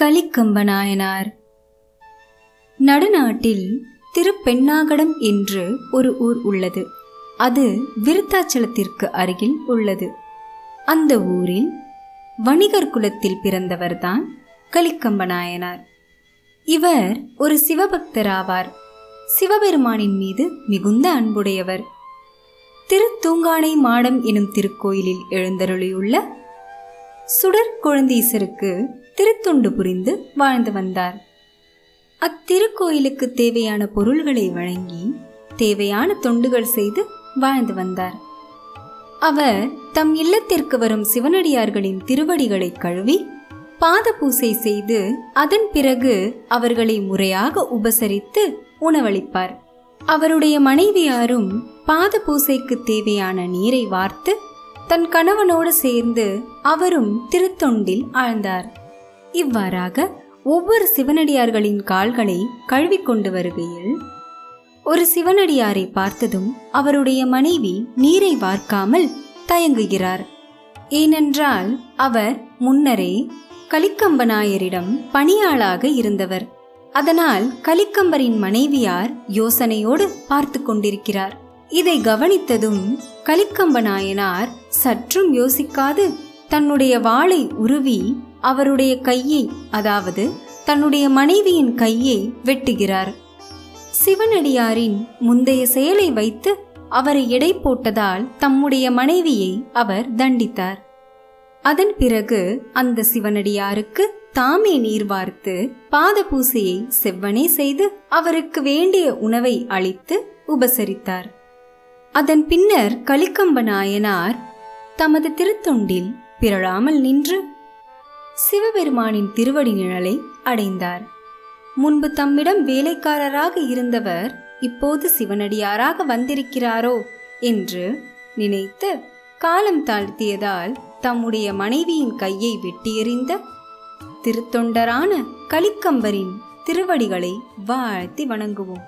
கலிக்கம்பநாயனார் நடுநாட்டில் திருப்பெண்ணாகடம் என்று ஒரு ஊர் உள்ளது. அது விருத்தாச்சலத்திற்கு அருகில் உள்ளது. அந்த ஊரில் வணிகர் குலத்தில் பிறந்தவர்தான் கலிக்கம்பநாயனார் இவர் ஒரு சிவபக்தராவார். சிவபெருமானின் மீது மிகுந்த அன்புடையவர். திருத்தூங்கானை மாடம் எனும் திருக்கோயிலில் எழுந்தருளியுள்ள சுடர் குழந்தீசருக்கு திருத்தொண்டு புரிந்து வாழ்ந்து வந்தார். அத்திருக்கோயிலுக்கு தேவையான பொருள்களை வழங்கி தேவையான தொண்டுகள் செய்து வாழ்ந்து வந்தார். அவர் தம் இல்லத்திற்கு வரும் சிவனடியார்களின் திருவடிகளை கழுவி பாத பூசை செய்து அதன் பிறகு அவர்களை முறையாக உபசரித்து உணவளிப்பார். அவருடைய மனைவியாரும் பாத பூசைக்கு தேவையான நீரை வார்த்து தன் கணவனோடு சேர்ந்து அவரும் திருத்தொண்டில் ஆழ்ந்தார். இவ்வாறாக ஒவ்வொரு சிவனடியார்களின் கால்களை கழுவிக்கொண்டு வருகையில் ஒரு சிவனடியாரை பார்த்ததும் அவருடைய மனைவி நீரை வார்க்காமல் தயங்குகிறார். ஏனென்றால் அவர் முன்னரே கலிக்கம்பநாயரிடம் பணியாளாக இருந்தவர். அதனால் கலிக்கம்பரின் மனைவியார் யோசனையோடு பார்த்து கொண்டிருக்கிறார். இதை கவனித்ததும் கலிக்கம்ப நாயனார் சற்றும் யோசிக்காது தன்னுடைய வாளை உருவி அவருடைய கையை அதாவது தன்னுடைய மனைவியின் கையை வெட்டுகிறார். சிவனடியாரின் முந்தைய செயலை வைத்து அவரை எடை போட்டதால் தம்முடைய மனைவியை அவர் தண்டித்தார். அதன் பிறகு அந்த சிவனடியாருக்கு தாமே நீர் வார்த்து பாத பூசையை செவ்வனே செய்து அவருக்கு வேண்டிய உணவை அளித்து உபசரித்தார். அதன் பின்னர் கலிக்கம்ப நாயனார் தமது திருத்தொண்டில் பிறழாமல் நின்று சிவபெருமானின் திருவடி நிழலை அடைந்தார். முன்பு தம்மிடம் வேலைக்காரராக இருந்தவர் இப்போது சிவனடியாராக வந்திருக்கிறாரோ என்று நினைத்து காலம் தாழ்த்தியதால் தம்முடைய மனைவியின் கையை வெட்டியெறிந்த திருத்தொண்டரான கலிக்கம்பரின் திருவடிகளை வாழ்த்தி வணங்குவோம்.